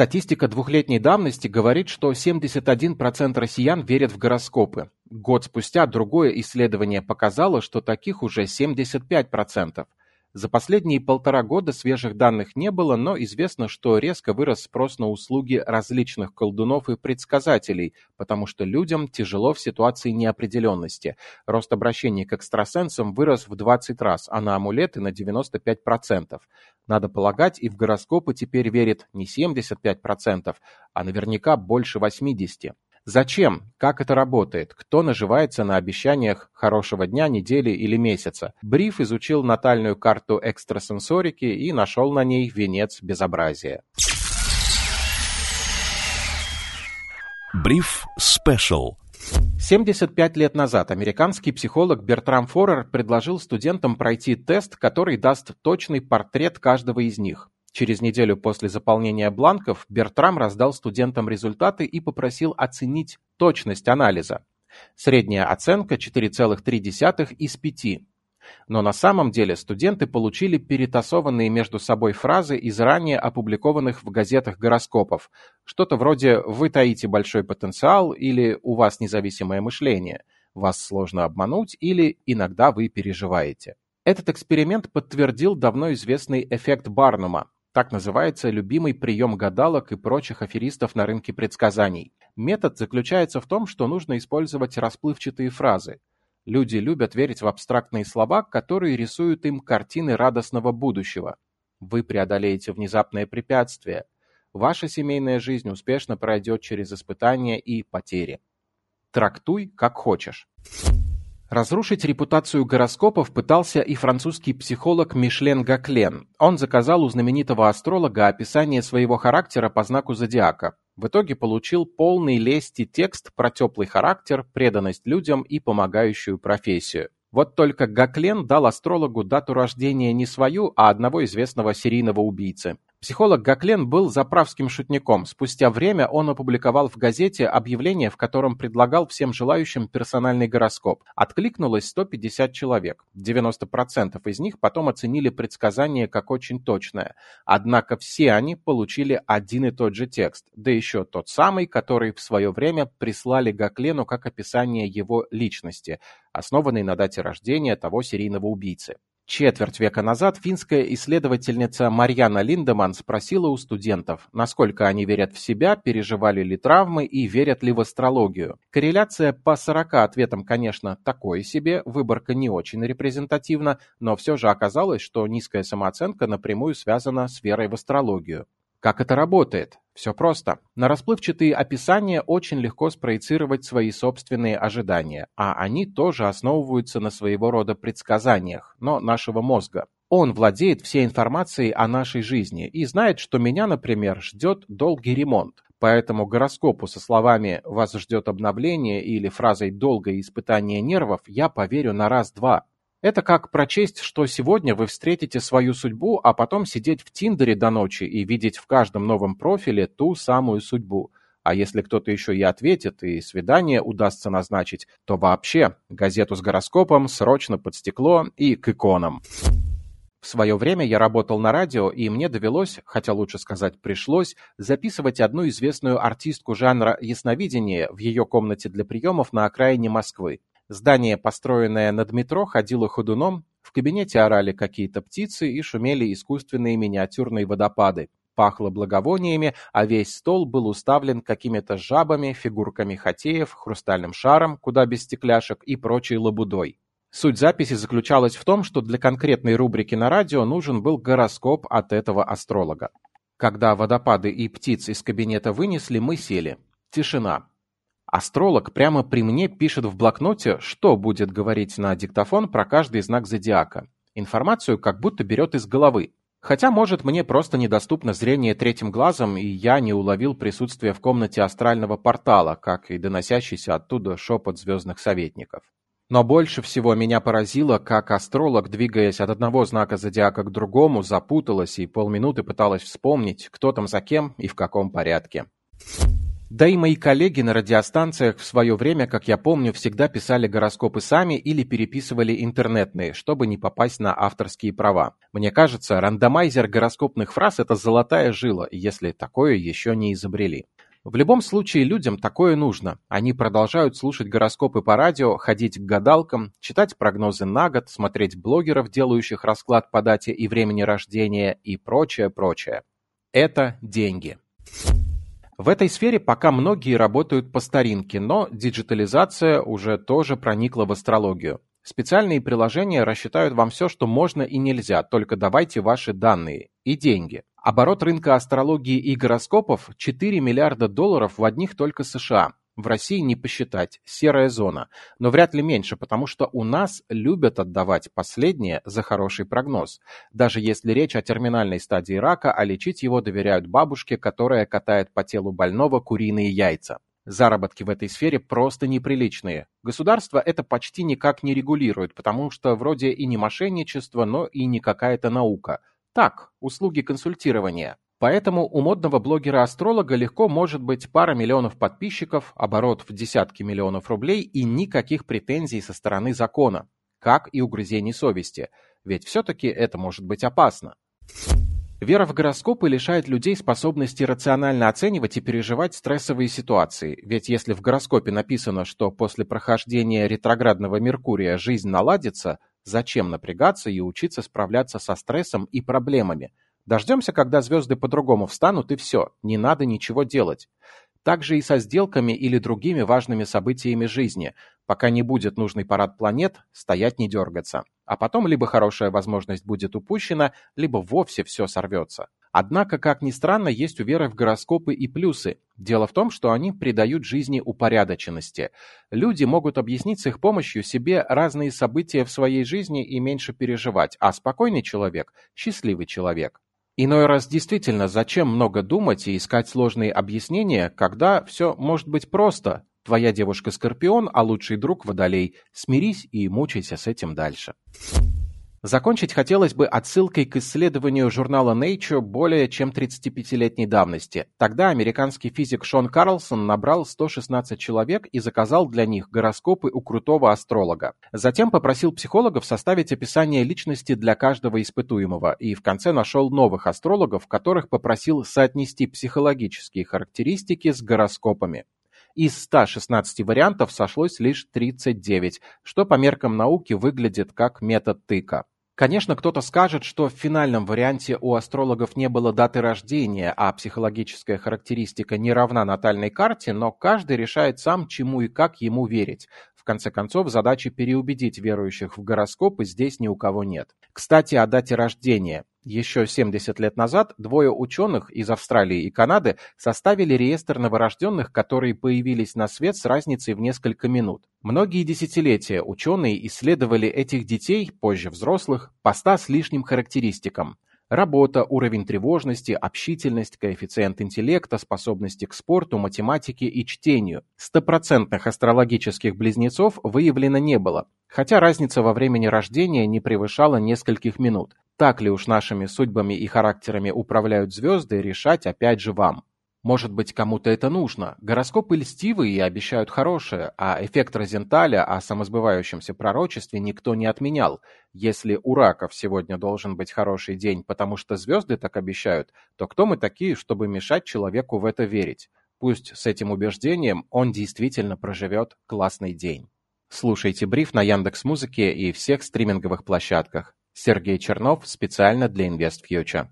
Статистика двухлетней давности говорит, что 71% россиян верят в гороскопы. Год спустя другое исследование показало, что таких уже 75%. За последние полтора года свежих данных не было, но известно, что резко вырос спрос на услуги различных колдунов и предсказателей, потому что людям тяжело в ситуации неопределенности. Рост обращений к экстрасенсам вырос в 20 раз, а на амулеты на 95%. Надо полагать, и в гороскопы теперь верит не 75%, а наверняка больше 80%. Зачем? Как это работает? Кто наживается на обещаниях хорошего дня, недели или месяца? Бриф изучил натальную карту экстрасенсорики и нашел на ней венец безобразия. Бриф Спешл 75 лет назад американский психолог Бертрам Форер предложил студентам пройти тест, который даст точный портрет каждого из них. Через неделю после заполнения бланков Бертрам раздал студентам результаты и попросил оценить точность анализа. Средняя оценка 4,3 из 5. Но на самом деле студенты получили перетасованные между собой фразы из ранее опубликованных в газетах гороскопов. Что-то вроде «Вы таите большой потенциал» или «У вас независимое мышление», «Вас сложно обмануть» или «Иногда вы переживаете». Этот эксперимент подтвердил давно известный эффект Барнума. Так называется любимый прием гадалок и прочих аферистов на рынке предсказаний. Метод заключается в том, что нужно использовать расплывчатые фразы. Люди любят верить в абстрактные слова, которые рисуют им картины радостного будущего. Вы преодолеете внезапное препятствие. Ваша семейная жизнь успешно пройдет через испытания и потери. Трактуй как хочешь. Разрушить репутацию гороскопов пытался и французский психолог Мишлен Гаклен. Он заказал у знаменитого астролога описание своего характера по знаку зодиака. В итоге получил полный лести текст про теплый характер, преданность людям и помогающую профессию. Вот только Гаклен дал астрологу дату рождения не свою, а одного известного серийного убийцы. Психолог Гаклен был заправским шутником. Спустя время он опубликовал в газете объявление, в котором предлагал всем желающим персональный гороскоп. Откликнулось 150 человек. 90% из них потом оценили предсказание как очень точное. Однако все они получили один и тот же текст, да еще тот самый, который в свое время прислали Гаклену как описание его личности, основанный на дате рождения того серийного убийцы. Четверть века назад финская исследовательница Марьяна Линдеман спросила у студентов, насколько они верят в себя, переживали ли травмы и верят ли в астрологию. Корреляция по 40 ответам, конечно, такое себе, выборка не очень репрезентативна, но все же оказалось, что низкая самооценка напрямую связана с верой в астрологию. Как это работает? Все просто. На расплывчатые описания очень легко спроецировать свои собственные ожидания, а они тоже основываются на своего рода предсказаниях, но нашего мозга. Он владеет всей информацией о нашей жизни и знает, что меня, например, ждет долгий ремонт. Поэтому гороскопу со словами «вас ждет обновление» или фразой «долгое испытание нервов» я поверю на раз-два. Это как прочесть, что сегодня вы встретите свою судьбу, а потом сидеть в Тиндере до ночи и видеть в каждом новом профиле ту самую судьбу. А если кто-то еще и ответит, и свидание удастся назначить, то вообще газету с гороскопом срочно под стекло и к иконам. В свое время я работал на радио, и мне довелось, хотя лучше сказать пришлось, записывать одну известную артистку жанра ясновидения в ее комнате для приемов на окраине Москвы. Здание, построенное над метро, ходило ходуном, в кабинете орали какие-то птицы и шумели искусственные миниатюрные водопады. Пахло благовониями, а весь стол был уставлен какими-то жабами, фигурками хотеев, хрустальным шаром, куда без стекляшек и прочей лабудой. Суть записи заключалась в том, что для конкретной рубрики на радио нужен был гороскоп от этого астролога. Когда водопады и птиц из кабинета вынесли, мы сели. Тишина. Астролог прямо при мне пишет в блокноте, что будет говорить на диктофон про каждый знак зодиака. Информацию как будто берет из головы. Хотя, может, мне просто недоступно зрение третьим глазом, и я не уловил присутствие в комнате астрального портала, как и доносящийся оттуда шепот звездных советников. Но больше всего меня поразило, как астролог, двигаясь от одного знака зодиака к другому, запуталась и полминуты пыталась вспомнить, кто там за кем и в каком порядке. Да и мои коллеги на радиостанциях в свое время, как я помню, всегда писали гороскопы сами или переписывали интернетные, чтобы не попасть на авторские права. Мне кажется, рандомайзер гороскопных фраз – это золотая жила, если такое еще не изобрели. В любом случае людям такое нужно. Они продолжают слушать гороскопы по радио, ходить к гадалкам, читать прогнозы на год, смотреть блогеров, делающих расклад по дате и времени рождения и прочее, прочее. Это деньги. В этой сфере пока многие работают по старинке, но диджитализация уже тоже проникла в астрологию. Специальные приложения рассчитают вам все, что можно и нельзя, только давайте ваши данные и деньги. Оборот рынка астрологии и гороскопов – 4 миллиарда долларов в одних только США. В России не посчитать, серая зона, но вряд ли меньше, потому что у нас любят отдавать последнее за хороший прогноз. Даже если речь о терминальной стадии рака, а лечить его доверяют бабушке, которая катает по телу больного куриные яйца. Заработки в этой сфере просто неприличные. Государство это почти никак не регулирует, потому что вроде и не мошенничество, но и не какая-то наука. Так, услуги консультирования. Поэтому у модного блогера-астролога легко может быть пара миллионов подписчиков, оборот в десятки миллионов рублей и никаких претензий со стороны закона, как и угрызений совести, ведь все-таки это может быть опасно. Вера в гороскопы лишает людей способности рационально оценивать и переживать стрессовые ситуации, ведь если в гороскопе написано, что после прохождения ретроградного Меркурия жизнь наладится, Зачем напрягаться и учиться справляться со стрессом и проблемами? Дождемся, когда звезды по-другому встанут, и все, не надо ничего делать. Так же и со сделками или другими важными событиями жизни. Пока не будет нужный парад планет, стоять не дергаться. А потом либо хорошая возможность будет упущена, либо вовсе все сорвется. Однако, как ни странно, есть у веры в гороскопы и плюсы. Дело в том, что они придают жизни упорядоченности. Люди могут объяснить с их помощью себе разные события в своей жизни и меньше переживать, а спокойный человек – счастливый человек. Иной раз действительно, зачем много думать и искать сложные объяснения, когда все может быть просто. Твоя девушка Скорпион, а лучший друг Водолей. Смирись и мучайся с этим дальше. Закончить хотелось бы отсылкой к исследованию журнала Nature более чем 35-летней давности. Тогда американский физик Шон Карлсон набрал 116 человек и заказал для них гороскопы у крутого астролога. Затем попросил психологов составить описание личности для каждого испытуемого и в конце нашел новых астрологов, которых попросил соотнести психологические характеристики с гороскопами. Из 116 вариантов сошлось лишь 39, что по меркам науки выглядит как метод тыка. Конечно, кто-то скажет, что в финальном варианте у астрологов не было даты рождения, а психологическая характеристика не равна натальной карте, но каждый решает сам, чему и как ему верить. В конце концов, задачи переубедить верующих в гороскопы здесь ни у кого нет. Кстати, о дате рождения. Еще 70 лет назад двое ученых из Австралии и Канады составили реестр новорожденных, которые появились на свет с разницей в несколько минут. Многие десятилетия ученые исследовали этих детей, позже взрослых, по 100 с лишним характеристикам. Работа, уровень тревожности, общительность, коэффициент интеллекта, способности к спорту, математике и чтению. Стопроцентных астрологических близнецов выявлено не было, хотя разница во времени рождения не превышала нескольких минут. Так ли уж нашими судьбами и характерами управляют звезды, решать опять же вам. Может быть, кому-то это нужно. Гороскопы льстивые и обещают хорошее, а эффект Розенталя о самосбывающемся пророчестве никто не отменял. Если у раков сегодня должен быть хороший день, потому что звезды так обещают, то кто мы такие, чтобы мешать человеку в это верить? Пусть с этим убеждением он действительно проживет классный день. Слушайте бриф на Яндекс Музыке и всех стриминговых площадках. Сергей Чернов специально для InvestFuture.